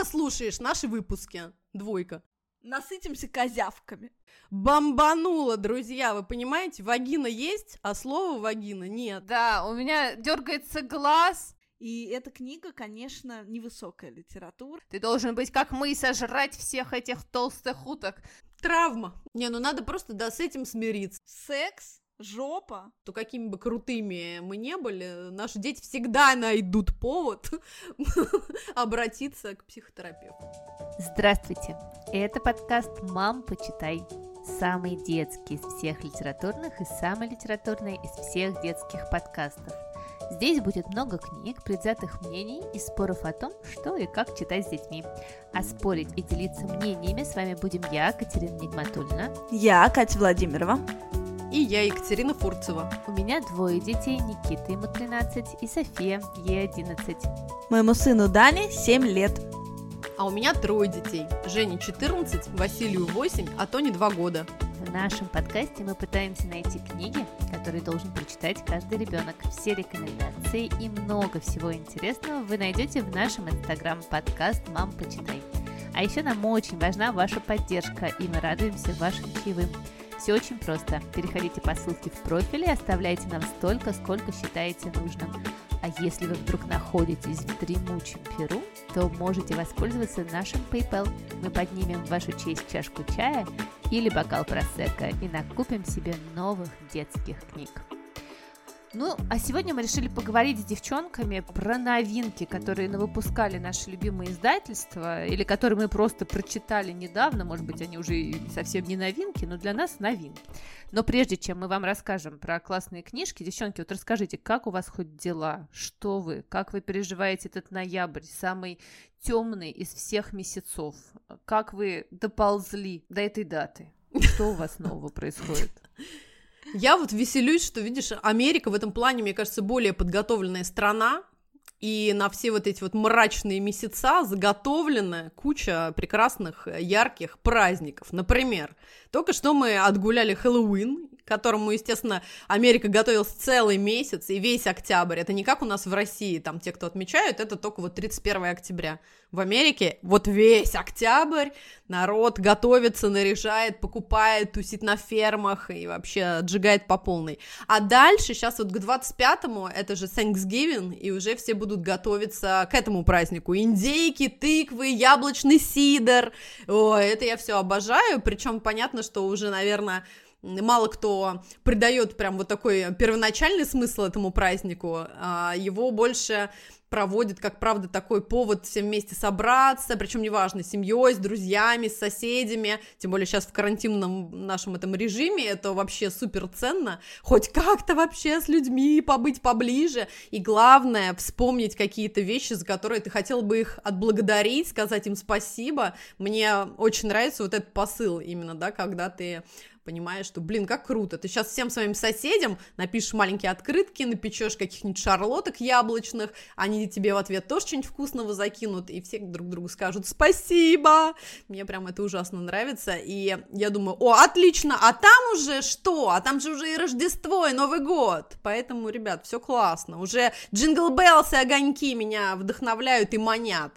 плохо слушаешь наши выпуски. Двойка. Насытимся козявками. Бомбануло, друзья, вы понимаете? Вагина есть, а слова вагина нет. Да, у меня дергается глаз. И эта книга, конечно, невысокая литература. Ты должен быть как мы, сожрать всех этих толстых уток. Травма. Не, ну надо просто, да, с этим смириться. Секс, жопа. То какими бы крутыми мы не были, наши дети всегда найдут повод обратиться к психотерапевту. Здравствуйте, это подкаст «Мам, почитай». Самый детский из всех литературных и самый литературный из всех детских подкастов – Здесь будет много книг, предвзятых мнений и споров о том, что и как читать с детьми. А спорить и делиться мнениями с вами будем я, Катерина Нигматульна. Я, Катя Владимирова. И я, Екатерина Фурцева. У меня двое детей, Никита, ему 13, и София, ей 11. Моему сыну Дане 7 лет. А у меня трое детей. Жене 14, Василию 8, а Тоне 2 года. В нашем подкасте мы пытаемся найти книги, которые должен прочитать каждый ребенок. Все рекомендации и много всего интересного вы найдете в нашем инстаграм-подкаст «Мам, почитай». А еще нам очень важна ваша поддержка, и мы радуемся вашим чаевым. Все очень просто. Переходите по ссылке в профиле и оставляйте нам столько, сколько считаете нужным. А если вы вдруг находитесь в дремучем Перу, то можете воспользоваться нашим PayPal. Мы поднимем в вашу честь чашку чая или бокал просека и накупим себе новых детских книг. Ну, а сегодня мы решили поговорить с девчонками про новинки, которые выпускали наши любимые издательства, или которые мы просто прочитали недавно, может быть, они уже совсем не новинки, но для нас новинки. Но прежде чем мы вам расскажем про классные книжки, девчонки, вот расскажите, как у вас хоть дела, что вы, как вы переживаете этот ноябрь, самый темный из всех месяцев, как вы доползли до этой даты, что у вас нового происходит? Я вот веселюсь, что, видишь, Америка в этом плане, мне кажется, более подготовленная страна, и на все вот эти вот мрачные месяца заготовлена куча прекрасных, ярких праздников. Например, только что мы отгуляли Хэллоуин, которому, естественно, Америка готовилась целый месяц и весь октябрь. Это не как у нас в России, там те, кто отмечают, это только вот 31 октября. В Америке вот весь октябрь народ готовится, наряжает, покупает, тусит на фермах и вообще отжигает по полной. А дальше, сейчас вот к 25-му, это же Thanksgiving, и уже все будут готовиться к этому празднику. Индейки, тыквы, яблочный сидр. Ой, это я все обожаю, причем понятно, что уже, наверное, мало кто придает прям вот такой первоначальный смысл этому празднику, а его больше проводит, как правда, такой повод всем вместе собраться, причем неважно, семьей, с друзьями, с соседями, тем более сейчас в карантинном нашем этом режиме, это вообще супер ценно, хоть как-то вообще с людьми побыть поближе, и главное, вспомнить какие-то вещи, за которые ты хотел бы их отблагодарить, сказать им спасибо, мне очень нравится вот этот посыл именно, да, когда ты понимаешь, что, блин, как круто, ты сейчас всем своим соседям напишешь маленькие открытки, напечешь каких-нибудь шарлоток яблочных, они тебе в ответ тоже что-нибудь вкусного закинут, и все друг другу скажут спасибо, мне прям это ужасно нравится, и я думаю, о, отлично, а там уже что, а там же уже и Рождество, и Новый год, поэтому, ребят, все классно, уже Jingle Bells и огоньки меня вдохновляют и манят.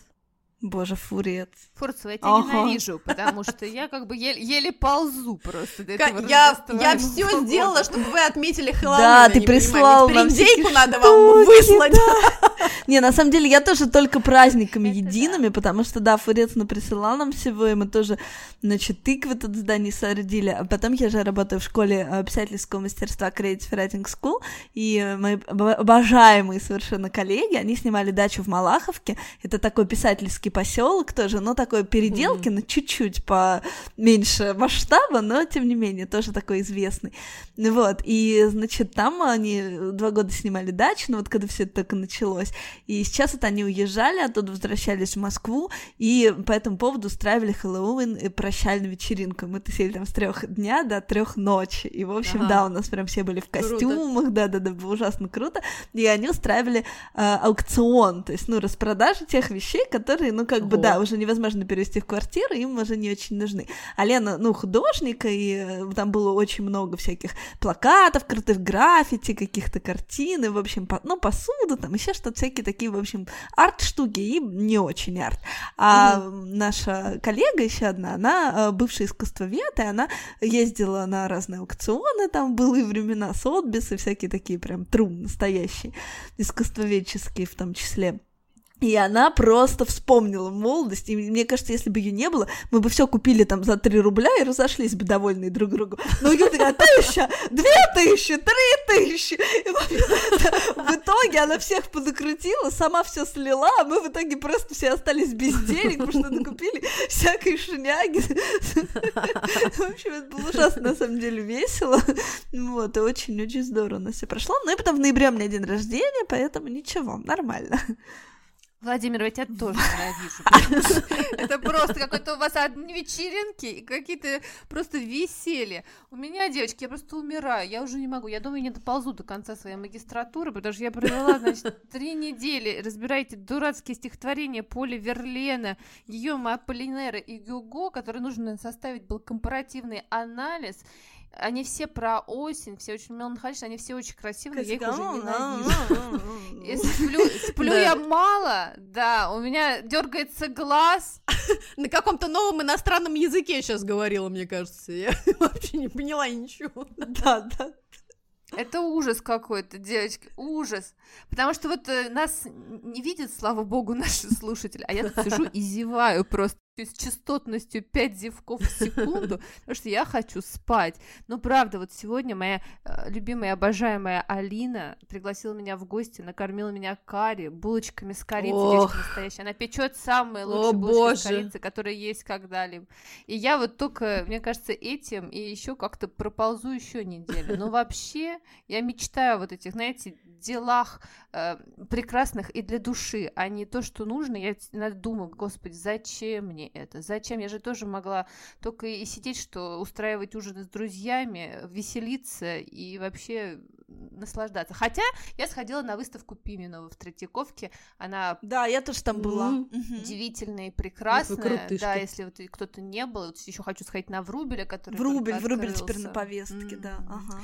Боже, фурец. Фурцева, я тебя ага. ненавижу, потому что я как бы еле, еле ползу просто до этого Я, я все сделала, чтобы вы отметили Хэллоуин. Да, ты прислал нам индейку надо вам выслать. Не, на самом деле, я тоже только праздниками едиными, потому что, да, Фурец присылал нам всего, и мы тоже, значит, тыквы тут в здании соорудили, а потом я же работаю в школе э, писательского мастерства Creative Writing School, и мои обожаемые совершенно коллеги, они снимали дачу в Малаховке, это такой писательский поселок тоже, но такой переделки, mm-hmm. но чуть-чуть поменьше масштаба, но тем не менее тоже такой известный. Вот, и, значит, там они два года снимали дачу, ну вот когда все это только началось, и сейчас вот они уезжали, оттуда возвращались в Москву, и по этому поводу устраивали Хэллоуин и прощальную вечеринку. Мы сели там с трех дня до трех ночи, и, в общем, ага. да, у нас прям все были в костюмах, да-да-да, было ужасно круто, и они устраивали э, аукцион, то есть, ну, распродажу тех вещей, которые, ну, ну, как бы, да, уже невозможно перевести в квартиру, им уже не очень нужны. А Лена, ну, художник, и э, там было очень много всяких плакатов, крутых граффити, каких-то картин, и, в общем, по, ну, посуду, там еще что-то вот всякие такие, в общем, арт-штуки и не очень арт. А mm-hmm. наша коллега еще одна, она бывшая искусствовед, и она ездила на разные аукционы, там былые времена, Сотбис и всякие такие прям трум настоящие, искусствоведческие в том числе. И она просто вспомнила молодость. И мне кажется, если бы ее не было, мы бы все купили там за 3 рубля и разошлись бы довольные друг другу. Но ее такая, тысяча, две тысячи, три тысячи. В итоге она всех подокрутила, сама все слила, а мы в итоге просто все остались без денег, потому что накупили всякой шняги. В общем, это было ужасно, на самом деле, весело. Вот, и очень-очень здорово у нас все прошло. Ну и потом в ноябре у меня день рождения, поэтому ничего, нормально. Владимир, я тебя тоже ненавижу. Это просто какой-то у вас одни вечеринки и какие-то просто веселье. У меня, девочки, я просто умираю. Я уже не могу. Я думаю, я не доползу до конца своей магистратуры, потому что я провела, значит, три недели. Разбираете дурацкие стихотворения Поля Верлена, Гийома Аполлинера и Гюго, которые нужно составить был компаративный анализ. Они все про осень, все очень меланхоличные, они все очень красивые, я их уже ненавижу. Если сплю, сплю я мало, да, у меня дергается глаз. На каком-то новом иностранном языке сейчас говорила, мне кажется. Я вообще не поняла ничего. Да, да. Это ужас какой-то, девочки, ужас. Потому что вот э, нас не видят, слава богу, наши слушатели, а я тут сижу и зеваю просто с частотностью 5 зевков в секунду, потому что я хочу спать. Но правда, вот сегодня моя э, любимая, обожаемая Алина пригласила меня в гости, накормила меня карри, булочками с корицей, Ох. настоящей. Она печет самые лучшие О, булочки боже. с корицей, которые есть когда-либо. И я вот только, мне кажется, этим и еще как-то проползу еще неделю. Но вообще я мечтаю вот этих, знаете, делах э, прекрасных и для души, а не то, что нужно. Я думаю, господи, зачем мне это? Зачем? Я же тоже могла только и сидеть, что устраивать ужины с друзьями, веселиться и вообще наслаждаться. Хотя я сходила на выставку Пименова в Третьяковке. Она да, я тоже там была. Удивительная и прекрасная. Да, если вот кто-то не был, вот еще хочу сходить на Врубеля, который Врубель, Врубель теперь на повестке, mm-hmm. да. Ага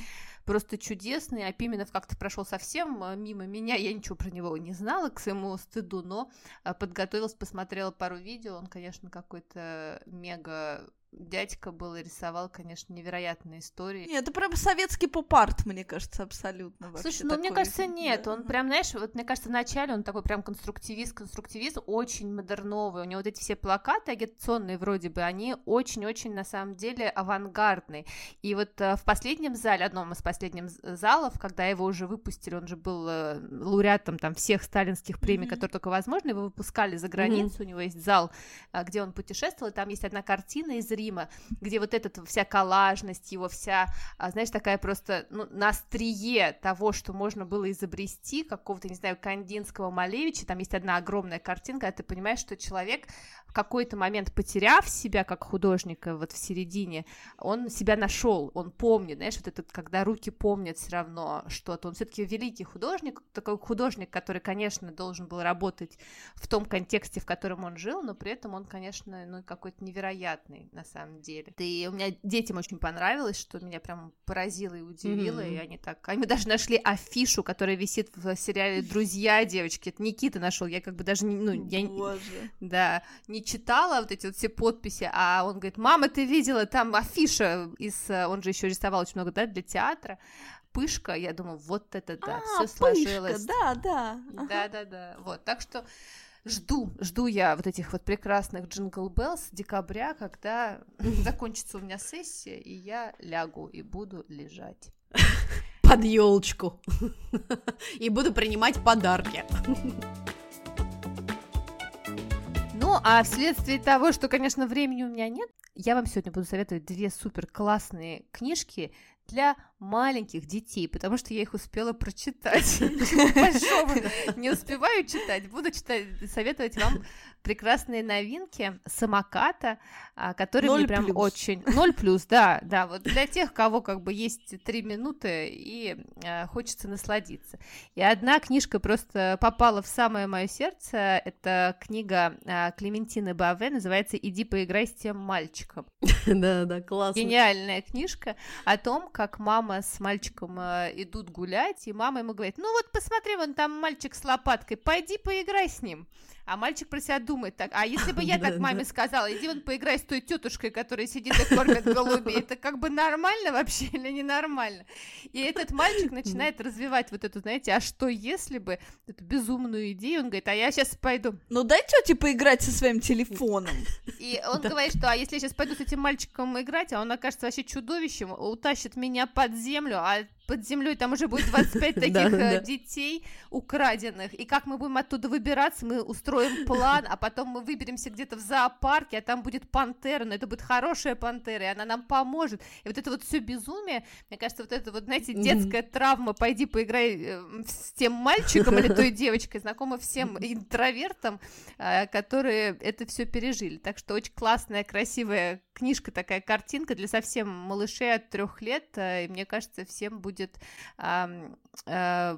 просто чудесный. А Пименов как-то прошел совсем а, мимо меня. Я ничего про него не знала, к своему стыду, но а, подготовилась, посмотрела пару видео. Он, конечно, какой-то мега дядька был и рисовал, конечно, невероятные истории. Нет, это прям советский поп-арт, мне кажется, абсолютно. Слушай, ну, мне кажется, нет. Он прям, знаешь, вот мне кажется, вначале он такой прям конструктивист, конструктивист, очень модерновый. У него вот эти все плакаты агитационные вроде бы, они очень-очень, на самом деле, авангардные. И вот э, в последнем зале, одном из последних залов, когда его уже выпустили, он же был э, лауреатом там всех сталинских премий, mm-hmm. которые только возможно, его выпускали за границу, mm-hmm. у него есть зал, э, где он путешествовал, и там есть одна картина из Рима, где вот эта вся коллажность, его вся, а, знаешь, такая просто ну, на того, что можно было изобрести, какого-то, не знаю, Кандинского Малевича, там есть одна огромная картинка, когда ты понимаешь, что человек в какой-то момент, потеряв себя как художника вот в середине, он себя нашел, он помнит, знаешь, вот этот, когда руки помнят все равно что-то, он все-таки великий художник, такой художник, который, конечно, должен был работать в том контексте, в котором он жил, но при этом он, конечно, ну, какой-то невероятный на самом деле. И у меня детям очень понравилось, что меня прям поразило и удивило, mm-hmm. и они так... Они даже нашли афишу, которая висит в сериале «Друзья», девочки, это Никита нашел, я как бы даже не... Ну, я... Боже. Да, не не читала вот эти вот все подписи, а он говорит, мама, ты видела, там афиша из, он же еще рисовал очень много, да, для театра, пышка, я думаю, вот это да, а, все сложилось. Да, да. Да, да, да. Вот, так что жду, жду я вот этих вот прекрасных джингл беллс декабря, когда закончится у меня сессия, и я лягу и буду лежать. Под елочку. И буду принимать подарки. Ну, а вследствие того, что, конечно, времени у меня нет, я вам сегодня буду советовать две супер классные книжки для маленьких детей, потому что я их успела прочитать. Не успеваю читать, буду читать, советовать вам прекрасные новинки самоката, а, которые мне прям очень... Ноль плюс, да, да, вот для тех, кого как бы есть три минуты и а, хочется насладиться. И одна книжка просто попала в самое мое сердце, это книга а, Клементины Баве, называется «Иди поиграй с тем мальчиком». Да-да, классно. Гениальная книжка о том, как мама с мальчиком э, идут гулять, и мама ему говорит, ну вот посмотри, вон там мальчик с лопаткой, пойди поиграй с ним. А мальчик про себя думает так, а если бы я так маме сказала, иди вон поиграй с той тетушкой, которая сидит и кормит голубей, это как бы нормально вообще или ненормально? И этот мальчик начинает развивать вот эту, знаете, а что если бы эту безумную идею, он говорит, а я сейчас пойду. Ну дай тете поиграть со своим телефоном. И он говорит, что а если я сейчас пойду с этим мальчиком играть, а он окажется вообще чудовищем, утащит меня под землю, а под землей там уже будет 25 таких э, детей украденных. И как мы будем оттуда выбираться, мы устроим план, а потом мы выберемся где-то в зоопарке, а там будет пантера, но это будет хорошая пантера, и она нам поможет. И вот это вот все безумие, мне кажется, вот это вот, знаете, детская травма, пойди поиграй э, с тем мальчиком или той девочкой, знакома всем интровертам, э, которые это все пережили. Так что очень классная, красивая книжка, такая картинка для совсем малышей от трех лет, и мне кажется, всем будет будет э,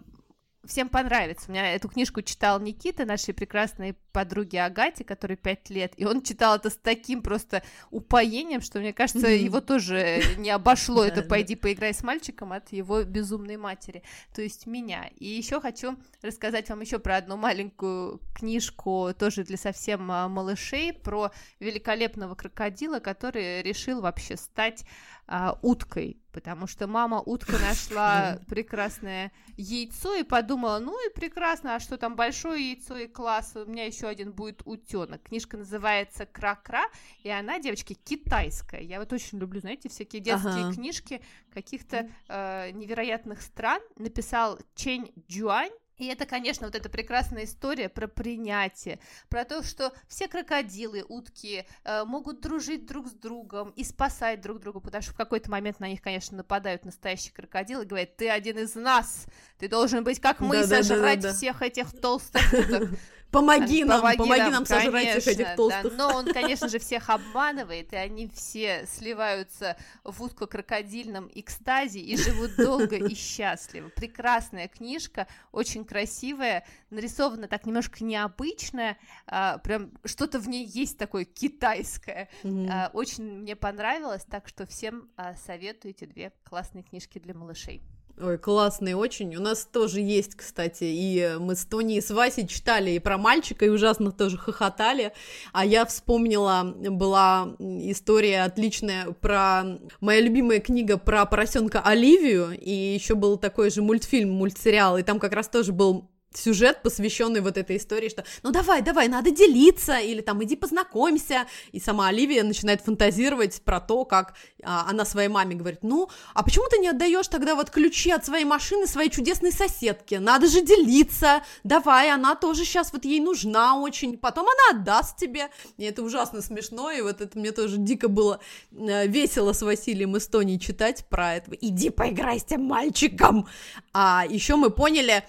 всем понравится. У меня эту книжку читал Никита, нашей прекрасной подруги Агате, которой пять лет, и он читал это с таким просто упоением, что, мне кажется, mm-hmm. его тоже не обошло это «пойди поиграй с мальчиком» от его безумной матери, то есть меня. И еще хочу рассказать вам еще про одну маленькую книжку, тоже для совсем а, малышей, про великолепного крокодила, который решил вообще стать а, уткой, потому что мама утка нашла прекрасное яйцо и подумала, ну и прекрасно, а что там большое яйцо и класс, у меня еще один будет утенок. Книжка называется Кра-Кра, и она, девочки, китайская. Я вот очень люблю, знаете, всякие детские ага. книжки каких-то э, невероятных стран. Написал Чень Джуань, и это, конечно, вот эта прекрасная история про принятие, про то, что все крокодилы, утки э, могут дружить друг с другом и спасать друг друга, потому что в какой-то момент на них, конечно, нападают настоящие крокодилы и говорят, ты один из нас, ты должен быть как мы, да, сожрать да, да, да. всех этих толстых уток. Помоги нам, помоги, помоги нам, нам сожрать всех этих толстых. Да, но он, конечно же, всех обманывает, и они все сливаются в утку крокодильном экстазе и живут долго и счастливо. Прекрасная книжка, очень красивая, нарисована так немножко необычная, а, прям что-то в ней есть такое китайское. Mm-hmm. А, очень мне понравилось, так что всем а, советую эти две классные книжки для малышей. Ой, классный очень. У нас тоже есть, кстати, и мы с Тони и с Васей читали и про мальчика, и ужасно тоже хохотали. А я вспомнила, была история отличная про... Моя любимая книга про поросенка Оливию, и еще был такой же мультфильм, мультсериал, и там как раз тоже был сюжет, посвященный вот этой истории, что ну давай, давай, надо делиться, или там иди познакомься, и сама Оливия начинает фантазировать про то, как а, она своей маме говорит, ну, а почему ты не отдаешь тогда вот ключи от своей машины своей чудесной соседке, надо же делиться, давай, она тоже сейчас вот ей нужна очень, потом она отдаст тебе, и это ужасно смешно, и вот это мне тоже дико было э, весело с Василием из Тони читать про это, иди поиграй с тем мальчиком, а еще мы поняли,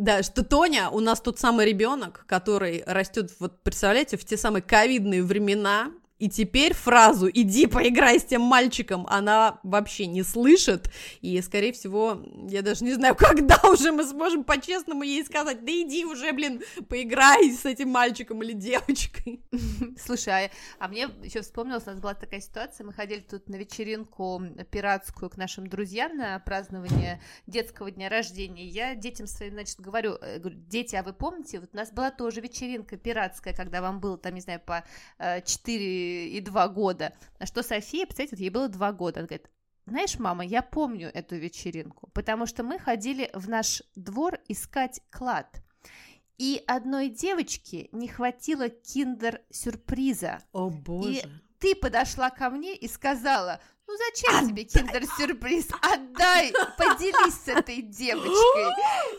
да, что Тоня у нас тот самый ребенок, который растет, вот представляете, в те самые ковидные времена, и теперь фразу «иди поиграй с тем мальчиком» она вообще не слышит, и, скорее всего, я даже не знаю, когда уже мы сможем по-честному ей сказать «да иди уже, блин, поиграй с этим мальчиком или девочкой». Слушай, а, а мне еще вспомнилось, у нас была такая ситуация, мы ходили тут на вечеринку пиратскую к нашим друзьям на празднование детского дня рождения, я детям своим, значит, говорю, э, дети, а вы помните, вот у нас была тоже вечеринка пиратская, когда вам было там, не знаю, по 4 и два года. На что София, представляете, вот ей было два года. Она говорит, знаешь, мама, я помню эту вечеринку, потому что мы ходили в наш двор искать клад. И одной девочке не хватило киндер-сюрприза. О, боже. И ты подошла ко мне и сказала, ну зачем тебе киндер-сюрприз? Отдай, поделись с этой девочкой.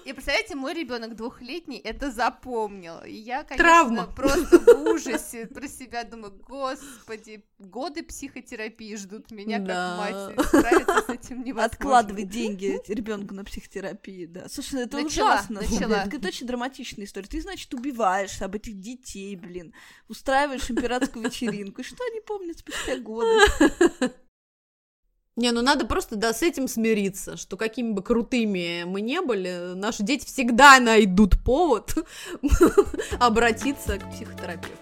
И представляете, мой ребенок двухлетний это запомнил. И я, конечно, Травма. просто в ужасе про себя думаю, господи, годы психотерапии ждут меня да. как мать. Справиться с этим невозможно. Откладывай деньги ребенку на психотерапию, да. Слушай, это начала, ужасно. Начала. Это очень драматичная история. Ты, значит, убиваешь об этих детей, блин. Устраиваешь императорскую вечеринку. И что они помнят спустя годы? Не, ну надо просто, да, с этим смириться, что какими бы крутыми мы не были, наши дети всегда найдут повод обратиться к психотерапевту.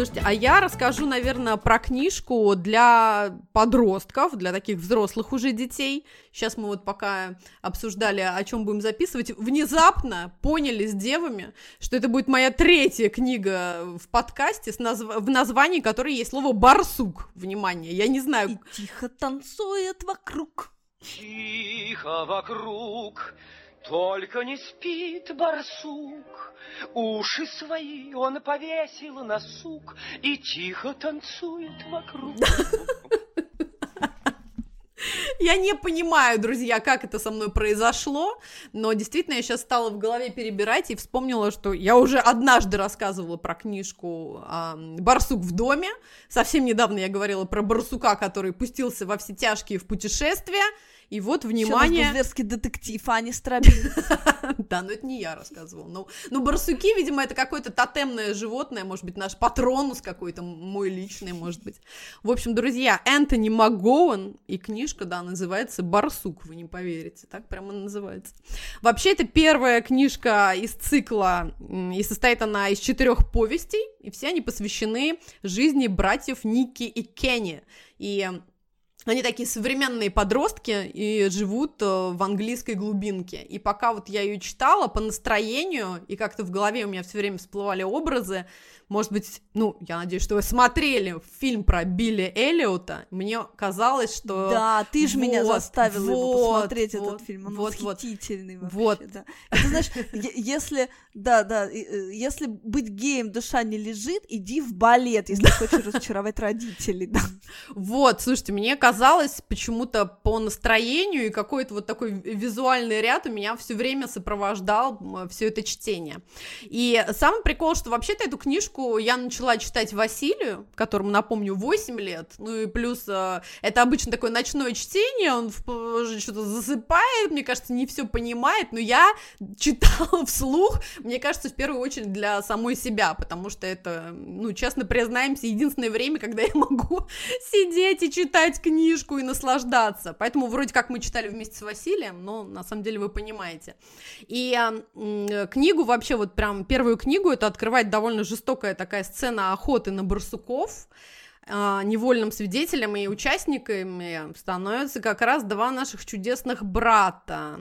Слушайте, а я расскажу, наверное, про книжку для подростков, для таких взрослых уже детей. Сейчас мы вот пока обсуждали, о чем будем записывать, внезапно поняли с девами, что это будет моя третья книга в подкасте, с назв... в названии которой есть слово «барсук». Внимание, я не знаю... И тихо танцует вокруг. Тихо вокруг, только не спит барсук, Уши свои он повесил на сук И тихо танцует вокруг. Я не понимаю, друзья, как это со мной произошло, но действительно я сейчас стала в голове перебирать и вспомнила, что я уже однажды рассказывала про книжку э, «Барсук в доме». Совсем недавно я говорила про барсука, который пустился во все тяжкие в путешествия. И вот, внимание... Еще зверский детектив, а не Страбин. Да, но это не я рассказывала. Ну, ну, барсуки, видимо, это какое-то тотемное животное, может быть, наш патронус какой-то, мой личный, может быть. В общем, друзья, Энтони МакГоуэн, и книжка, да, называется «Барсук», вы не поверите, так прямо называется. Вообще, это первая книжка из цикла, и состоит она из четырех повестей, и все они посвящены жизни братьев Ники и Кенни. И они такие современные подростки и живут э, в английской глубинке. И пока вот я ее читала по настроению, и как-то в голове у меня все время всплывали образы, может быть, ну, я надеюсь, что вы смотрели фильм про Билли Эллиота. Мне казалось, что... Да, ты же вот, меня заставила вот, его посмотреть вот, этот фильм. Он вот, восхитительный вот. вообще, вот. да. Это, знаешь, если... Да, да, э, если быть геем душа не лежит, иди в балет, если хочешь разочаровать родителей, да. Вот, слушайте, мне казалось почему-то по настроению и какой-то вот такой визуальный ряд у меня все время сопровождал все это чтение. И самый прикол, что вообще-то эту книжку книжку я начала читать Василию, которому, напомню, 8 лет, ну и плюс э, это обычно такое ночное чтение, он что-то засыпает, мне кажется, не все понимает, но я читала вслух, мне кажется, в первую очередь для самой себя, потому что это, ну, честно признаемся, единственное время, когда я могу сидеть и читать книжку и наслаждаться, поэтому вроде как мы читали вместе с Василием, но на самом деле вы понимаете. И э, книгу вообще, вот прям первую книгу, это открывать довольно жестокая жестокая такая сцена охоты на барсуков, а, невольным свидетелем и участниками становятся как раз два наших чудесных брата.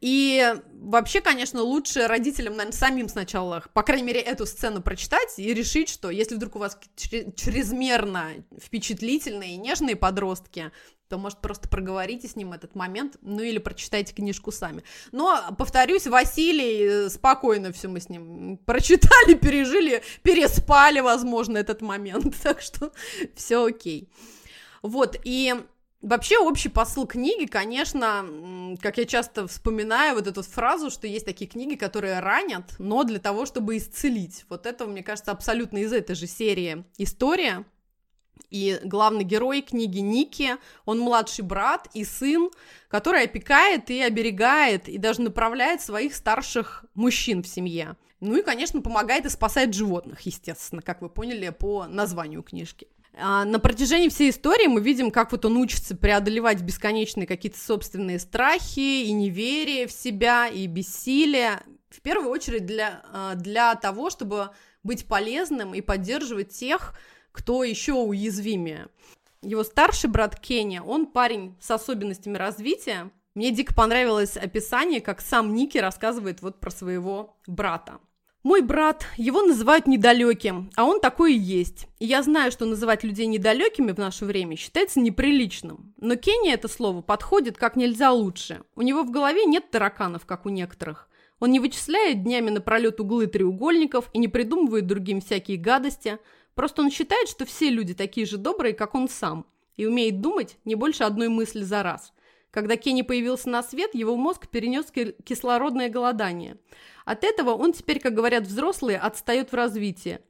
И вообще, конечно, лучше родителям, наверное, самим сначала, по крайней мере, эту сцену прочитать и решить, что если вдруг у вас чрезмерно впечатлительные и нежные подростки, то, может, просто проговорите с ним этот момент, ну или прочитайте книжку сами. Но, повторюсь, Василий, э, спокойно все мы с ним прочитали, пережили, переспали, возможно, этот момент, так что все окей. Вот, и Вообще общий посыл книги, конечно, как я часто вспоминаю вот эту фразу, что есть такие книги, которые ранят, но для того, чтобы исцелить. Вот это, мне кажется, абсолютно из этой же серии история. И главный герой книги Ники, он младший брат и сын, который опекает и оберегает, и даже направляет своих старших мужчин в семье. Ну и, конечно, помогает и спасает животных, естественно, как вы поняли по названию книжки. А на протяжении всей истории мы видим, как вот он учится преодолевать бесконечные какие-то собственные страхи и неверие в себя, и бессилие. В первую очередь для, а, для того, чтобы быть полезным и поддерживать тех, кто еще уязвимее. Его старший брат Кенни, он парень с особенностями развития. Мне дико понравилось описание, как сам Ники рассказывает вот про своего брата. Мой брат, его называют недалеким, а он такой и есть. И я знаю, что называть людей недалекими в наше время считается неприличным. Но Кенни это слово подходит как нельзя лучше. У него в голове нет тараканов, как у некоторых. Он не вычисляет днями напролет углы треугольников и не придумывает другим всякие гадости – Просто он считает, что все люди такие же добрые, как он сам, и умеет думать не больше одной мысли за раз. Когда Кенни появился на свет, его мозг перенес кислородное голодание. От этого он теперь, как говорят взрослые, отстает в развитии.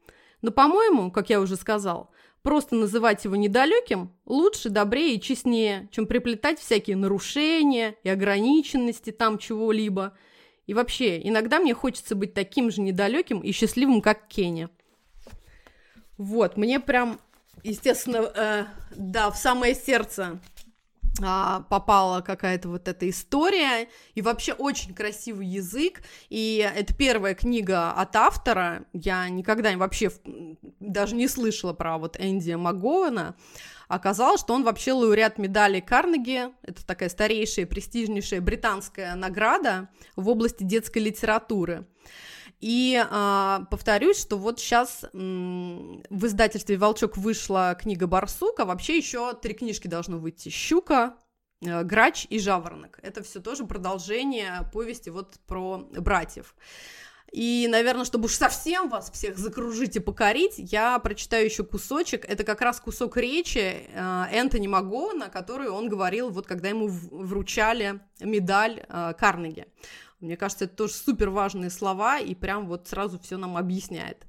Но, по-моему, как я уже сказал, просто называть его недалеким лучше, добрее и честнее, чем приплетать всякие нарушения и ограниченности там чего-либо. И вообще, иногда мне хочется быть таким же недалеким и счастливым, как Кенни. Вот, мне прям, естественно, э, да, в самое сердце а, попала какая-то вот эта история, и вообще очень красивый язык, и это первая книга от автора, я никогда вообще даже не слышала про вот Энди Магоуэна, оказалось, что он вообще лауреат медали Карнеги, это такая старейшая, престижнейшая британская награда в области детской литературы. И а, повторюсь, что вот сейчас м, в издательстве «Волчок» вышла книга «Барсук», а вообще еще три книжки должно выйти. «Щука», э, «Грач» и «Жаворонок». Это все тоже продолжение повести вот про братьев. И, наверное, чтобы уж совсем вас всех закружить и покорить, я прочитаю еще кусочек. Это как раз кусок речи э, Энтони Магона, который он говорил, вот когда ему вручали медаль э, Карнеги. Мне кажется, это тоже супер важные слова, и прям вот сразу все нам объясняет.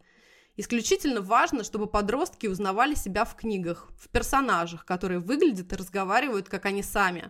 Исключительно важно, чтобы подростки узнавали себя в книгах, в персонажах, которые выглядят и разговаривают, как они сами.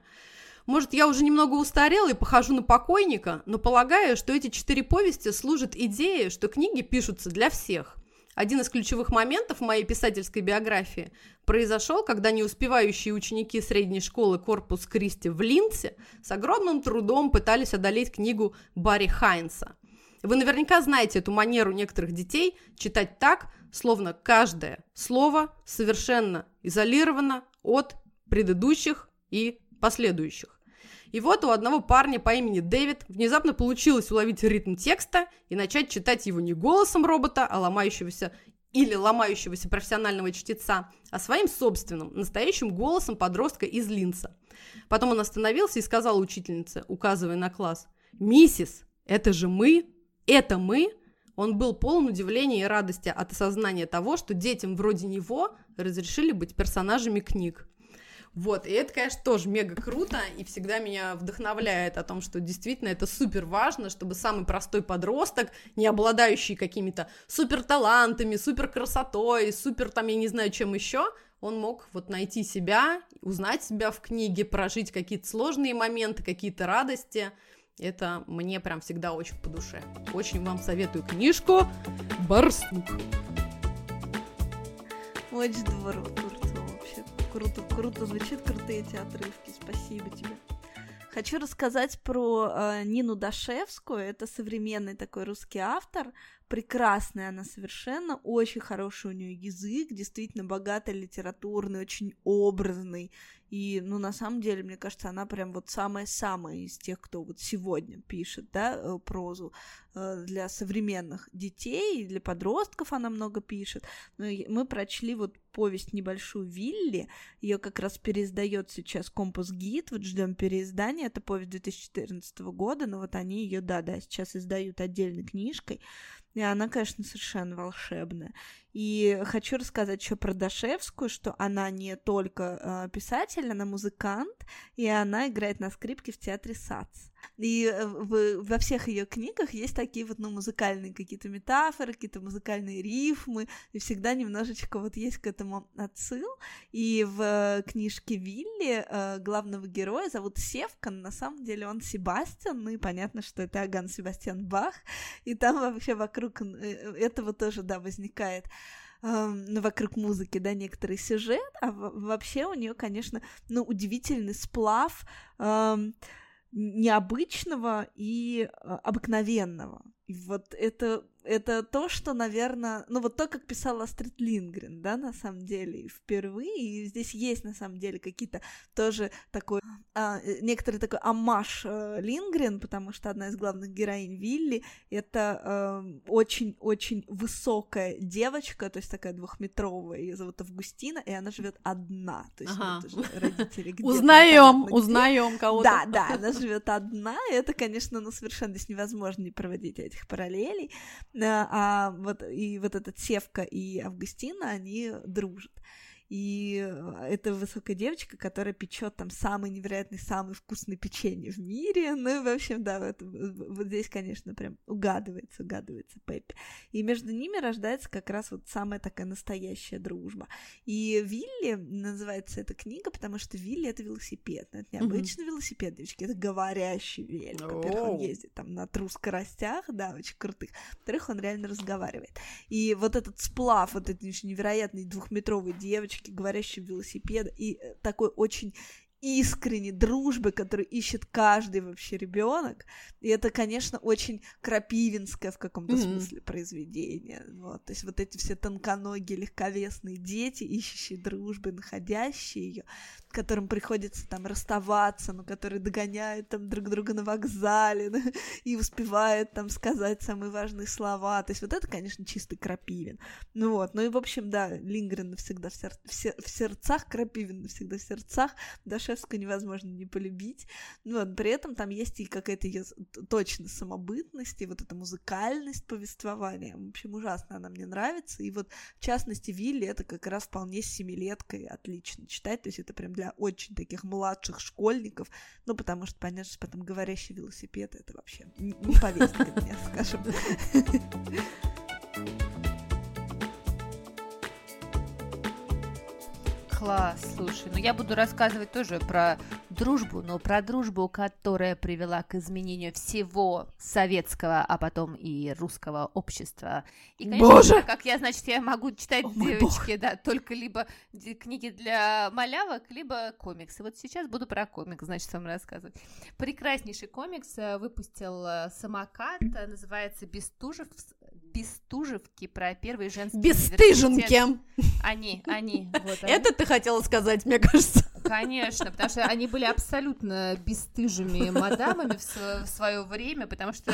Может, я уже немного устарела и похожу на покойника, но полагаю, что эти четыре повести служат идее, что книги пишутся для всех. Один из ключевых моментов моей писательской биографии произошел, когда не успевающие ученики средней школы корпус Кристи в Линце с огромным трудом пытались одолеть книгу Барри Хайнса. Вы наверняка знаете эту манеру некоторых детей читать так, словно каждое слово совершенно изолировано от предыдущих и последующих. И вот у одного парня по имени Дэвид внезапно получилось уловить ритм текста и начать читать его не голосом робота, а ломающегося или ломающегося профессионального чтеца, а своим собственным, настоящим голосом подростка из Линца. Потом он остановился и сказал учительнице, указывая на класс, «Миссис, это же мы? Это мы?» Он был полон удивления и радости от осознания того, что детям вроде него разрешили быть персонажами книг. Вот, и это, конечно, тоже мега круто, и всегда меня вдохновляет о том, что действительно это супер важно, чтобы самый простой подросток, не обладающий какими-то супер талантами, супер красотой, супер там, я не знаю, чем еще, он мог вот найти себя, узнать себя в книге, прожить какие-то сложные моменты, какие-то радости. Это мне прям всегда очень по душе. Очень вам советую книжку «Барсук». Очень здорово круто, круто звучит, крутые эти отрывки. Спасибо тебе. Хочу рассказать про э, Нину Дашевскую. Это современный такой русский автор. Прекрасная она совершенно, очень хороший у нее язык, действительно богатый литературный, очень образный. И, ну, на самом деле, мне кажется, она прям вот самая-самая из тех, кто вот сегодня пишет, да, э, прозу э, для современных детей, для подростков она много пишет. Но мы прочли вот повесть небольшую Вилли, ее как раз переиздает сейчас Компас Гид, вот ждем переиздания, это повесть 2014 года, но вот они ее, да, да, сейчас издают отдельной книжкой. И она, конечно, совершенно волшебная. И хочу рассказать еще про Дашевскую, что она не только э, писатель, она музыкант, и она играет на скрипке в театре САЦ. И э, в, во всех ее книгах есть такие вот, ну, музыкальные какие-то метафоры, какие-то музыкальные рифмы, и всегда немножечко вот есть к этому отсыл. И в книжке Вилли э, главного героя зовут Севкан, на самом деле он Себастьян, ну и понятно, что это Аган Себастьян Бах, и там вообще вокруг э, этого тоже, да, возникает ну, вокруг музыки, да, некоторый сюжет, а вообще у нее, конечно, ну, удивительный сплав эм, необычного и э, обыкновенного. И вот это это то, что, наверное, ну вот то, как писала Астрид Лингрен, да, на самом деле, впервые, и здесь есть, на самом деле, какие-то тоже такой, а, э, некоторый такой амаш э, Лингрен, потому что одна из главных героинь Вилли, это очень-очень э, высокая девочка, то есть такая двухметровая, ее зовут Августина, и она живет одна, то есть ага. вот, родители Узнаем, узнаем кого-то. Да, да, она живет одна, и это, конечно, ну совершенно здесь невозможно не проводить этих параллелей, а вот и вот этот Севка и Августина, они дружат. И э, это высокая девочка, которая печет там самый невероятный, самый вкусный печенье в мире. Ну и, в общем, да, вот, вот здесь, конечно, прям угадывается, угадывается Пеппи. И между ними рождается как раз вот самая такая настоящая дружба. И Вилли называется эта книга, потому что Вилли это велосипед. Это не обычный mm-hmm. велосипед, девочки, это говорящий велик. Во-первых, он ездит там на тру скоростях, да, очень крутых. Во-вторых, он реально разговаривает. И вот этот сплав, вот этой невероятной двухметровой девочки, говорящий велосипед, и э, такой очень искренней дружбы, которую ищет каждый вообще ребенок. И это, конечно, очень крапивинское в каком-то mm-hmm. смысле произведение. Вот. То есть вот эти все тонконогие, легковесные дети, ищущие дружбы, находящие ее, которым приходится там расставаться, но которые догоняют там друг друга на вокзале да, и успевают там сказать самые важные слова. То есть вот это, конечно, чистый Крапивин. Ну вот, ну и в общем, да, Лингрен навсегда в, сер- в, сер- в сердцах, Крапивин навсегда в сердцах, Дашевскую невозможно не полюбить. Ну вот, при этом там есть и какая-то ее точно самобытность, и вот эта музыкальность повествования. В общем, ужасно она мне нравится. И вот, в частности, Вилли это как раз вполне семилеткой отлично читать, то есть это прям для для очень таких младших школьников, ну, потому что, понятно, что потом говорящий велосипед, это вообще не повестка дня, скажем. Класс, слушай, ну я буду рассказывать тоже про дружбу, но про дружбу, которая привела к изменению всего советского, а потом и русского общества. И, конечно, Боже! как я, значит, я могу читать, О, девочки, да, только либо книги для малявок, либо комиксы. Вот сейчас буду про комикс, значит, вам рассказывать. Прекраснейший комикс э, выпустил э, самокат, называется «Бестужев», Бестужевки про первые женские Бестыженки. Они, они. Вот они. Это ты хотела сказать, мне кажется. Конечно, потому что они были абсолютно бесстыжими мадамами в, свое время, потому что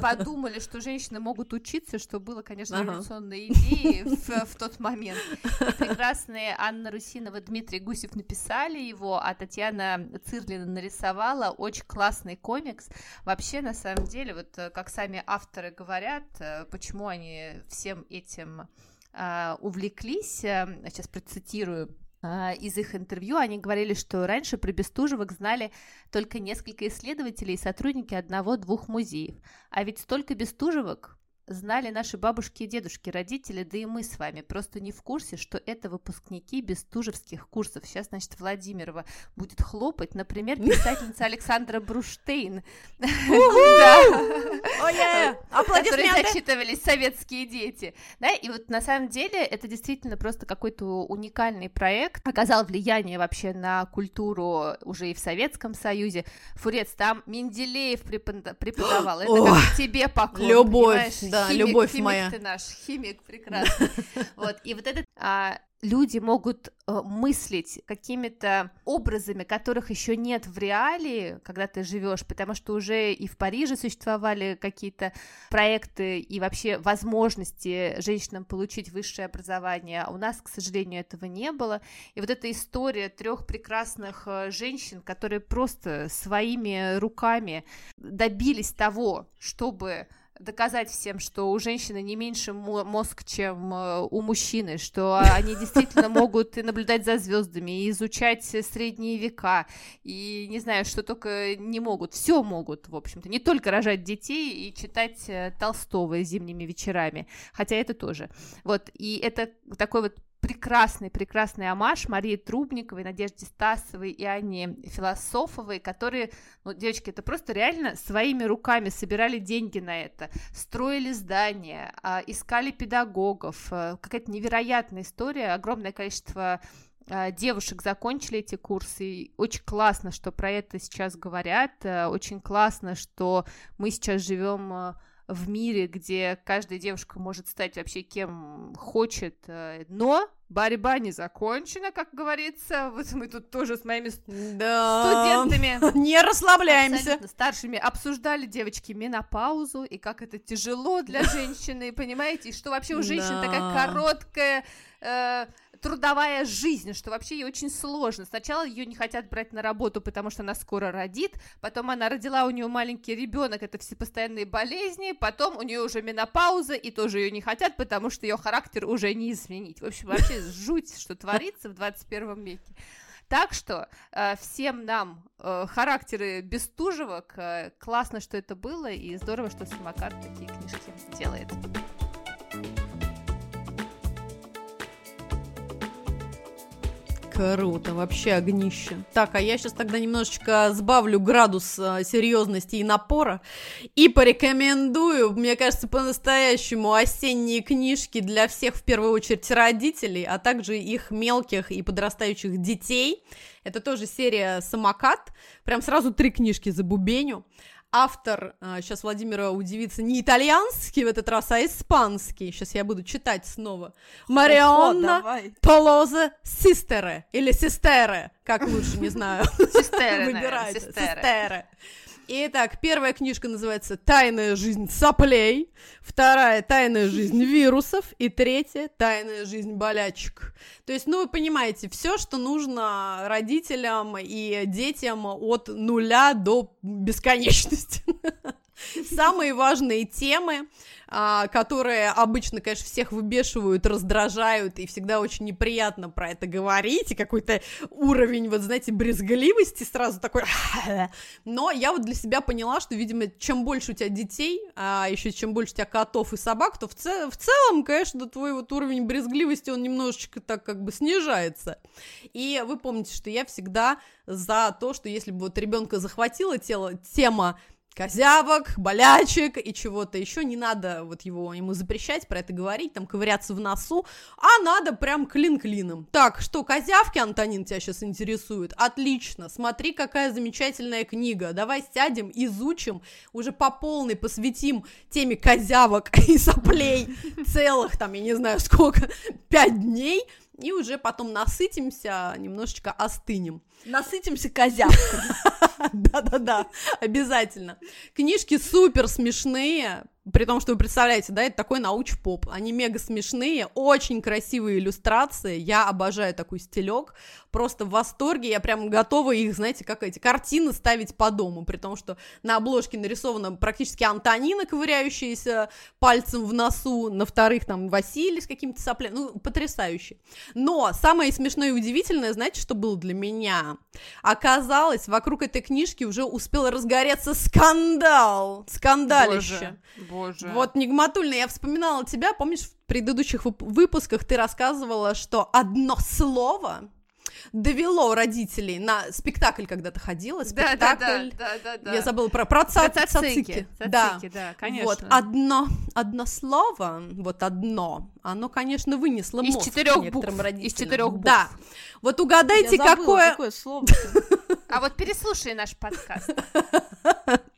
подумали, что женщины могут учиться, что было, конечно, революционной идеей в, в тот момент. И прекрасные Анна Русинова, Дмитрий Гусев написали его, а Татьяна Цирлина нарисовала очень классный комикс. Вообще, на самом деле, вот как сами авторы говорят, почему они всем этим Uh, увлеклись, сейчас процитирую а, из их интервью они говорили, что раньше про Бестужевых знали только несколько исследователей и сотрудники одного-двух музеев. А ведь столько Бестужевок знали наши бабушки и дедушки, родители, да и мы с вами. Просто не в курсе, что это выпускники бестужевских курсов. Сейчас, значит, Владимирова будет хлопать. Например, писательница Александра Бруштейн. Которые зачитывались советские дети. Да, и вот на самом деле это действительно просто какой-то уникальный проект. Оказал влияние вообще на культуру уже и в Советском Союзе. Фурец, там Менделеев преподавал. Это как тебе поклон, Любовь, да, химик, любовь химик моя. ты наш, химик прекрасный. Вот, и вот этот а, люди могут э, мыслить какими-то образами, которых еще нет в реалии, когда ты живешь, потому что уже и в Париже существовали какие-то проекты и вообще возможности женщинам получить высшее образование, а у нас, к сожалению, этого не было. И вот эта история трех прекрасных э, женщин, которые просто своими руками добились того, чтобы доказать всем, что у женщины не меньше мозг, чем э, у мужчины, что они действительно могут и наблюдать за звездами, и изучать средние века, и не знаю, что только не могут, все могут, в общем-то, не только рожать детей и читать э, Толстого зимними вечерами, хотя это тоже. Вот, и это такой вот прекрасный, прекрасный амаш Марии Трубниковой, Надежде Стасовой и Анне Философовой, которые, ну, девочки, это просто реально своими руками собирали деньги на это, строили здания, а, искали педагогов, э, какая-то невероятная история, огромное количество а, девушек закончили эти курсы. И очень классно, что про это сейчас говорят. Э, очень классно, что мы сейчас живем э, в мире, где каждая девушка может стать вообще кем хочет, э, но борьба не закончена, как говорится. Вот мы тут тоже с моими да. студентами не расслабляемся. Старшими обсуждали девочки менопаузу и как это тяжело для женщины, понимаете, и что вообще у женщин да. такая короткая э, трудовая жизнь, что вообще ей очень сложно. Сначала ее не хотят брать на работу, потому что она скоро родит, потом она родила, у нее маленький ребенок, это все постоянные болезни, потом у нее уже менопауза, и тоже ее не хотят, потому что ее характер уже не изменить. В общем, вообще жуть, что творится в 21 веке. Так что э, всем нам э, характеры Бестужевок, э, классно, что это было, и здорово, что самокат такие книжки делает. Круто, вообще огнище. Так, а я сейчас тогда немножечко сбавлю градус э, серьезности и напора и порекомендую, мне кажется, по-настоящему осенние книжки для всех, в первую очередь, родителей, а также их мелких и подрастающих детей. Это тоже серия «Самокат». Прям сразу три книжки за бубеню автор, сейчас а, Владимира удивится, не итальянский в этот раз, а испанский. Сейчас я буду читать снова. Марионна Толоза Систере или Систере, как лучше, не знаю. Систере, Выбирайте. Систере. Итак, первая книжка называется «Тайная жизнь соплей», вторая «Тайная жизнь вирусов» и третья «Тайная жизнь болячек». То есть, ну, вы понимаете, все, что нужно родителям и детям от нуля до бесконечности. Самые важные темы, а, которые обычно, конечно, всех выбешивают, раздражают, и всегда очень неприятно про это говорить, и какой-то уровень, вот, знаете, брезгливости сразу такой... Но я вот для себя поняла, что, видимо, чем больше у тебя детей, а еще чем больше у тебя котов и собак, то в, цел... в целом, конечно, твой вот уровень брезгливости, он немножечко так как бы снижается. И вы помните, что я всегда за то, что если бы вот ребенка захватила тело, тема козявок, болячек и чего-то еще. Не надо вот его ему запрещать про это говорить, там ковыряться в носу, а надо прям клин-клином. Так, что, козявки, Антонин, тебя сейчас интересует? Отлично, смотри, какая замечательная книга. Давай сядем, изучим, уже по полной посвятим теме козявок и соплей целых, там, я не знаю сколько, пять дней, и уже потом насытимся, немножечко остынем. Насытимся козявками. Да-да-да, обязательно. Книжки супер смешные, при том, что вы представляете, да, это такой науч-поп. Они мега смешные, очень красивые иллюстрации. Я обожаю такой стилек. Просто в восторге. Я прям готова их, знаете, как эти картины ставить по дому. При том, что на обложке нарисована практически Антонина, ковыряющаяся пальцем в носу. На вторых там Василий с какими-то соплями. Ну, потрясающе. Но самое смешное и удивительное, знаете, что было для меня? Оказалось, вокруг этой книжки уже успел разгореться скандал. Скандалище. Боже. Боже. Вот, Нигматульна, я вспоминала тебя, помнишь, в предыдущих выпусках ты рассказывала, что одно слово довело родителей на спектакль когда-то ходила, спектакль. Да, да, да, да, да. Я забыла про про ца- про цацики. Да, да, конечно. Вот одно одно слово, вот одно, оно, конечно, вынесло из мозг четырех некоторым букв. родителям. Из четырех букв. Да. Вот угадайте, Я забыла, какое. какое слово. А вот переслушай наш подкаст.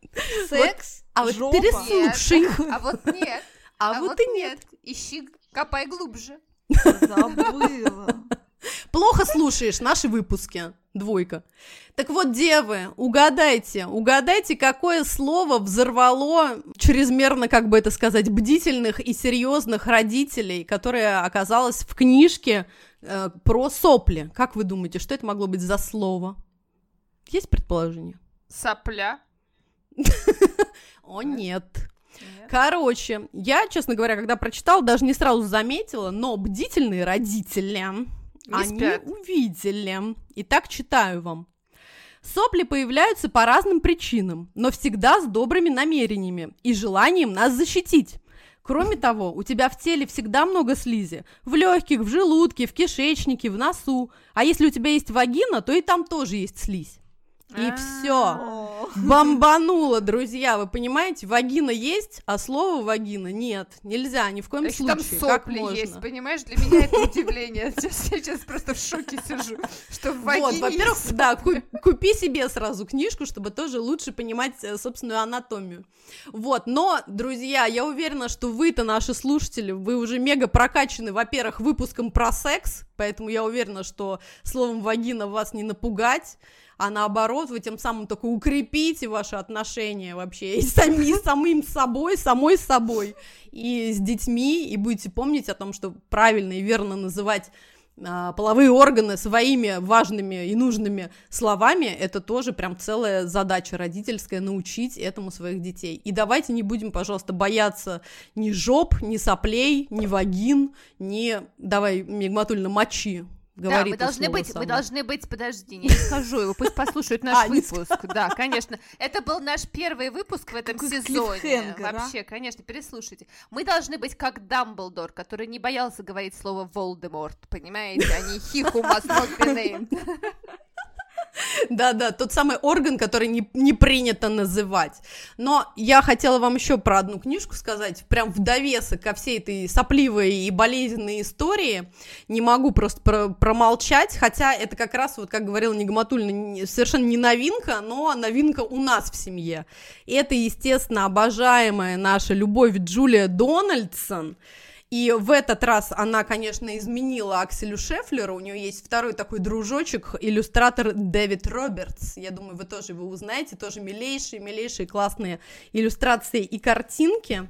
Секс, А вот жопа. переслушай. А вот нет. А, вот и нет. Ищи, копай глубже. Забыла. Плохо слушаешь наши выпуски. Двойка. Так вот, девы, угадайте, угадайте, какое слово взорвало чрезмерно, как бы это сказать, бдительных и серьезных родителей, которое оказалось в книжке э, про сопли. Как вы думаете, что это могло быть за слово? Есть предположение? Сопля. О, нет. Короче, я, честно говоря, когда прочитала, даже не сразу заметила, но бдительные родители, они спят. увидели. Итак, читаю вам. Сопли появляются по разным причинам, но всегда с добрыми намерениями и желанием нас защитить. Кроме того, у тебя в теле всегда много слизи. В легких, в желудке, в кишечнике, в носу. А если у тебя есть вагина, то и там тоже есть слизь. И А. все. Бомбануло, друзья, вы понимаете? Вагина есть, а слова вагина нет. Нельзя, ни в коем там случае. как сопли можно? есть, понимаешь? Для меня это удивление. Сейчас, я сейчас просто в шоке сижу, что в Вот, вагине во-первых, есть да, ку- купи себе сразу книжку, чтобы тоже лучше понимать э, собственную анатомию. Вот, но, друзья, я уверена, что вы-то, наши слушатели, вы уже мега прокачаны, во-первых, выпуском про секс, поэтому я уверена, что словом вагина вас не напугать, а наоборот, вы тем самым только укрепите ваши отношения вообще и сами, самим собой, самой собой, и с детьми, и будете помнить о том, что правильно и верно называть а, половые органы своими важными и нужными словами, это тоже прям целая задача родительская, научить этому своих детей. И давайте не будем, пожалуйста, бояться ни жоп, ни соплей, ни вагин, ни, давай, мигматульно, мочи. Говорит да, мы должны быть, само. мы должны быть, подожди, не скажу его, пусть послушают наш А, выпуск. Да, конечно. Это был наш первый выпуск в этом сезоне. а? Вообще, конечно, переслушайте. Мы должны быть как Дамблдор, который не боялся говорить слово Волдеморт, понимаете, а не he who Да-да, тот самый орган, который не, не принято называть. Но я хотела вам еще про одну книжку сказать, прям в довесок ко всей этой сопливой и болезненной истории. Не могу просто про- промолчать, хотя это как раз, вот как говорила Нигматульна, совершенно не новинка, но новинка у нас в семье. Это, естественно, обожаемая наша любовь Джулия Дональдсон, и в этот раз она, конечно, изменила Акселю Шефлеру. У нее есть второй такой дружочек, иллюстратор Дэвид Робертс. Я думаю, вы тоже его узнаете. Тоже милейшие, милейшие, классные иллюстрации и картинки.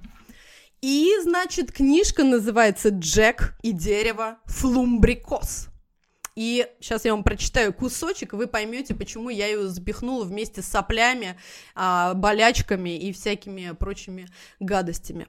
И, значит, книжка называется «Джек и дерево Флумбрикос». И сейчас я вам прочитаю кусочек, вы поймете, почему я ее запихнула вместе с соплями, а, болячками и всякими прочими гадостями.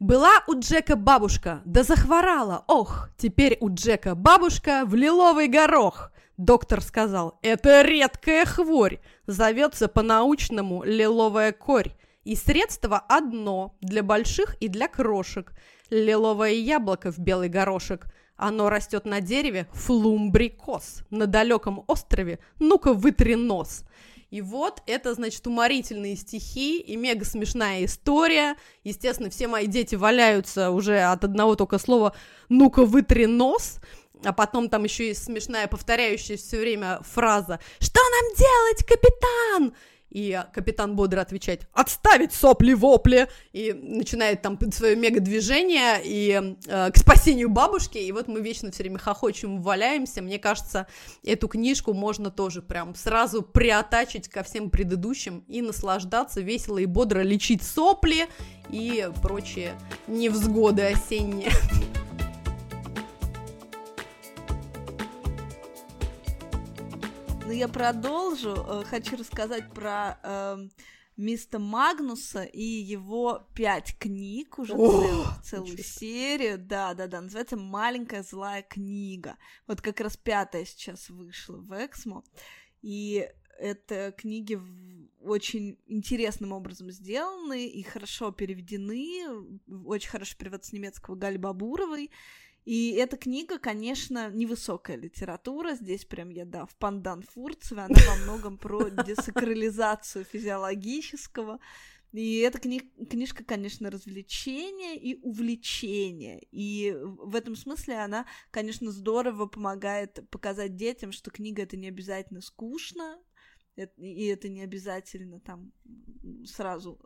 Была у Джека бабушка, да захворала, ох, теперь у Джека бабушка в лиловый горох. Доктор сказал, это редкая хворь, зовется по-научному лиловая корь. И средство одно, для больших и для крошек. Лиловое яблоко в белый горошек. Оно растет на дереве флумбрикос. На далеком острове, ну-ка вытри нос. И вот это, значит, уморительные стихи и мега смешная история. Естественно, все мои дети валяются уже от одного только слова «ну-ка вытри нос», а потом там еще есть смешная повторяющая все время фраза «Что нам делать, капитан?» И капитан бодро отвечает «Отставить сопли-вопли!» И начинает там свое мега-движение и э, к спасению бабушки. И вот мы вечно все время хохочем, валяемся. Мне кажется, эту книжку можно тоже прям сразу приотачить ко всем предыдущим и наслаждаться весело и бодро лечить сопли и прочие невзгоды осенние. я продолжу. Э, Хочу рассказать про эм, мистера Магнуса и его пять книг, уже О, целую себе. серию. Да, да, да. Называется Маленькая злая книга. Вот как раз пятая сейчас вышла в Эксмо. И это книги очень интересным образом сделаны и хорошо переведены. Очень хорошо перевод с немецкого Гали Бабуровой. И эта книга, конечно, невысокая литература. Здесь прям я, да, в пандан Фурцеве. Она во многом про десакрализацию физиологического. И эта кни- книжка, конечно, развлечение и увлечение. И в этом смысле она, конечно, здорово помогает показать детям, что книга это не обязательно скучно, и это не обязательно там сразу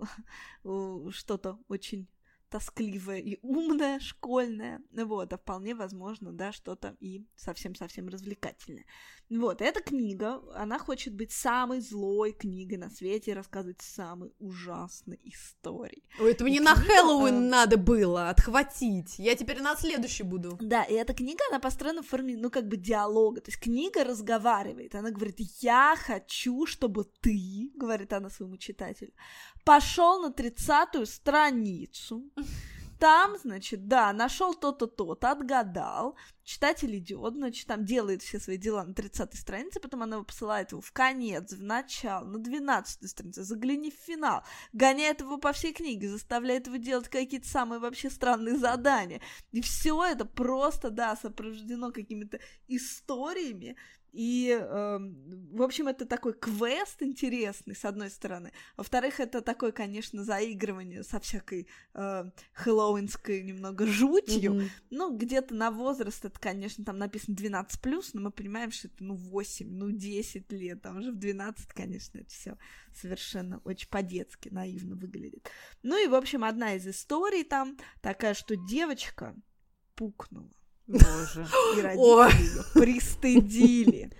э, что-то очень тоскливое и умное, школьное, вот, а вполне возможно, да, что-то и совсем-совсем развлекательное. Вот, эта книга, она хочет быть самой злой книгой на свете и рассказывать самые ужасные истории. Ой, это мне И на книга, Хэллоуин э, надо было отхватить. Я теперь на следующий буду. Да, и эта книга, она построена в форме, ну, как бы диалога. То есть книга разговаривает. Она говорит, я хочу, чтобы ты, говорит она своему читателю, пошел на тридцатую страницу. Там, значит, да, нашел то-то, то-то, отгадал. Читатель идет, значит, там делает все свои дела на 30 странице, потом она посылает его в конец, в начало, на 12 странице, загляни в финал, гоняет его по всей книге, заставляет его делать какие-то самые вообще странные задания. И все это просто, да, сопровождено какими-то историями. И, эм, в общем, это такой квест интересный, с одной стороны. Во-вторых, это такое, конечно, заигрывание со всякой э, хэллоуинской немного жутью. Мгм. Ну, где-то на возраст, это, конечно, там написано 12+, но мы понимаем, что это, ну, 8, ну, 10 лет, там уже в 12, конечно, это все совершенно очень по-детски наивно выглядит. Ну и, в общем, одна из историй там такая, что девочка пукнула, Боже. и Ой. родители ее пристыдили.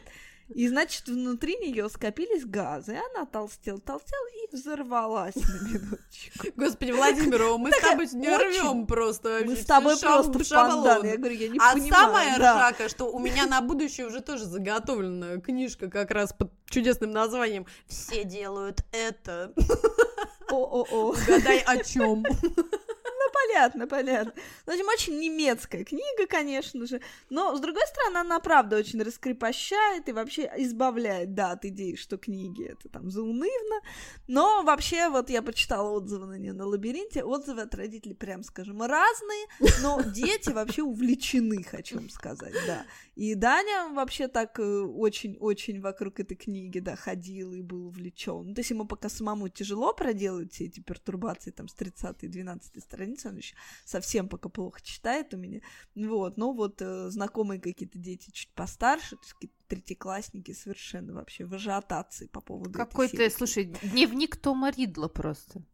И, значит, внутри нее скопились газы, и она толстела, толстела и взорвалась на минуточку. Господи, Владимирова, мы с тобой не рвем просто вообще. Мы с тобой просто пандан. Я говорю, я не А понимаю. самое да. ржака, что у меня на будущее уже тоже заготовлена книжка как раз под чудесным названием «Все делают это». О-о-о. Угадай о чем. Понятно, понятно. В общем, очень немецкая книга, конечно же, но, с другой стороны, она, правда, очень раскрепощает и вообще избавляет, да, от идеи, что книги это там заунывно, но вообще, вот я почитала отзывы на нее на лабиринте, отзывы от родителей, прям скажем, разные, но дети вообще увлечены, хочу вам сказать, да. И Даня вообще так очень-очень вокруг этой книги, да, ходил и был увлечен. Ну, то есть ему пока самому тяжело проделать все эти пертурбации там с 30 12 страницы, он еще совсем пока плохо читает у меня. Вот, но вот э, знакомые какие-то дети чуть постарше, то есть какие-то третьеклассники совершенно вообще в ажиотации по поводу Какой-то, слушай, дневник Тома Ридла просто.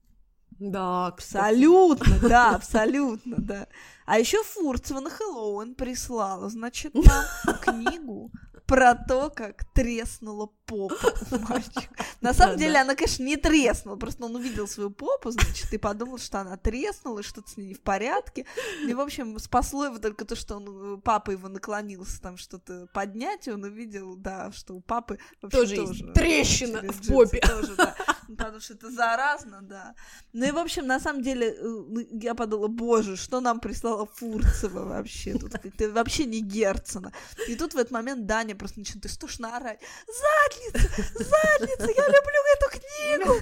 Да, абсолютно, да, абсолютно, да. А еще Фурцева на Хэллоуин прислала, значит, нам книгу про то, как треснула попа мальчик. На самом деле она, конечно, не треснула, просто он увидел свою попу, значит, и подумал, что она треснула, что-то с ней не в порядке. И, в общем, спасло его только то, что он, папа его наклонился там что-то поднять, и он увидел, да, что у папы вообще тоже, тоже трещина в попе. Тоже, да, потому что это заразно, да. Ну и, в общем, на самом деле, э, я подумала, боже, что нам прислала Фурцева вообще? Тут это вообще не Герцена. И тут в этот момент Даня просто начинает истошно орать. Задница! Задница! Я люблю эту книгу!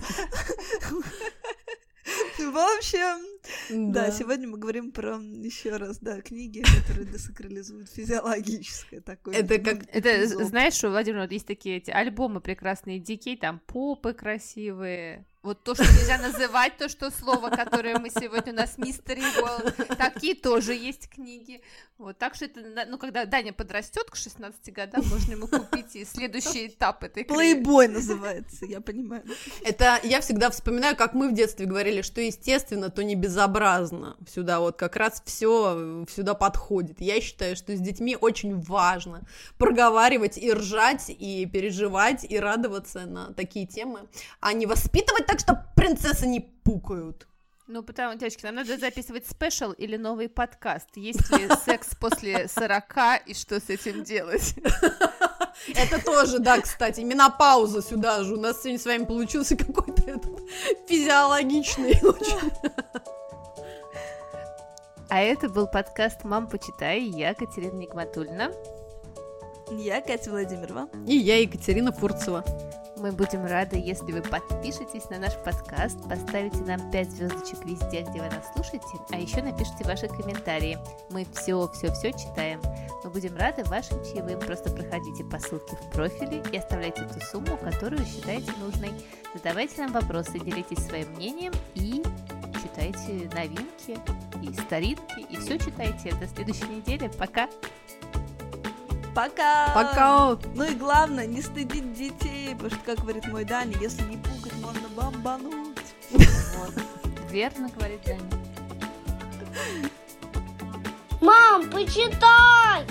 В общем, да. да, сегодня мы говорим про еще раз, да, книги, которые десакрализуют физиологическое такое. Это как, это знаешь, что Владимир, вот есть такие эти альбомы прекрасные дикей, там попы красивые, вот то, что нельзя называть, то, что слово, которое мы сегодня у нас мистер World, такие тоже есть книги. Вот, так что это, ну, когда Даня подрастет к 16 годам, можно ему купить и следующий этап этой книги. Плейбой называется, я понимаю. Это я всегда вспоминаю, как мы в детстве говорили, что естественно, то не безобразно. Сюда вот как раз все сюда подходит. Я считаю, что с детьми очень важно проговаривать и ржать, и переживать, и радоваться на такие темы, а не воспитывать так, что принцессы не пукают. Ну, потому, девочки, нам надо записывать спешл или новый подкаст. Есть ли секс после 40 и что с этим делать? Это тоже, да, кстати, менопауза сюда же. У нас сегодня с вами получился какой-то физиологичный очень. А это был подкаст «Мам, почитай». Я Катерина Нигматульна. Я Катя Владимирова. И я Екатерина Фурцева. Мы будем рады, если вы подпишетесь на наш подкаст, поставите нам 5 звездочек везде, где вы нас слушаете, а еще напишите ваши комментарии. Мы все-все-все читаем. Мы будем рады вашим чаевым. Просто проходите по ссылке в профиле и оставляйте ту сумму, которую считаете нужной. Задавайте нам вопросы, делитесь своим мнением и читайте новинки и старинки, и все читайте. До следующей недели. Пока! Пока! Пока! Ну и главное, не стыдить детей, потому что, как говорит мой Даня, если не пукать, можно бомбануть. Вот. Верно говорит Даня. Мам, почитай!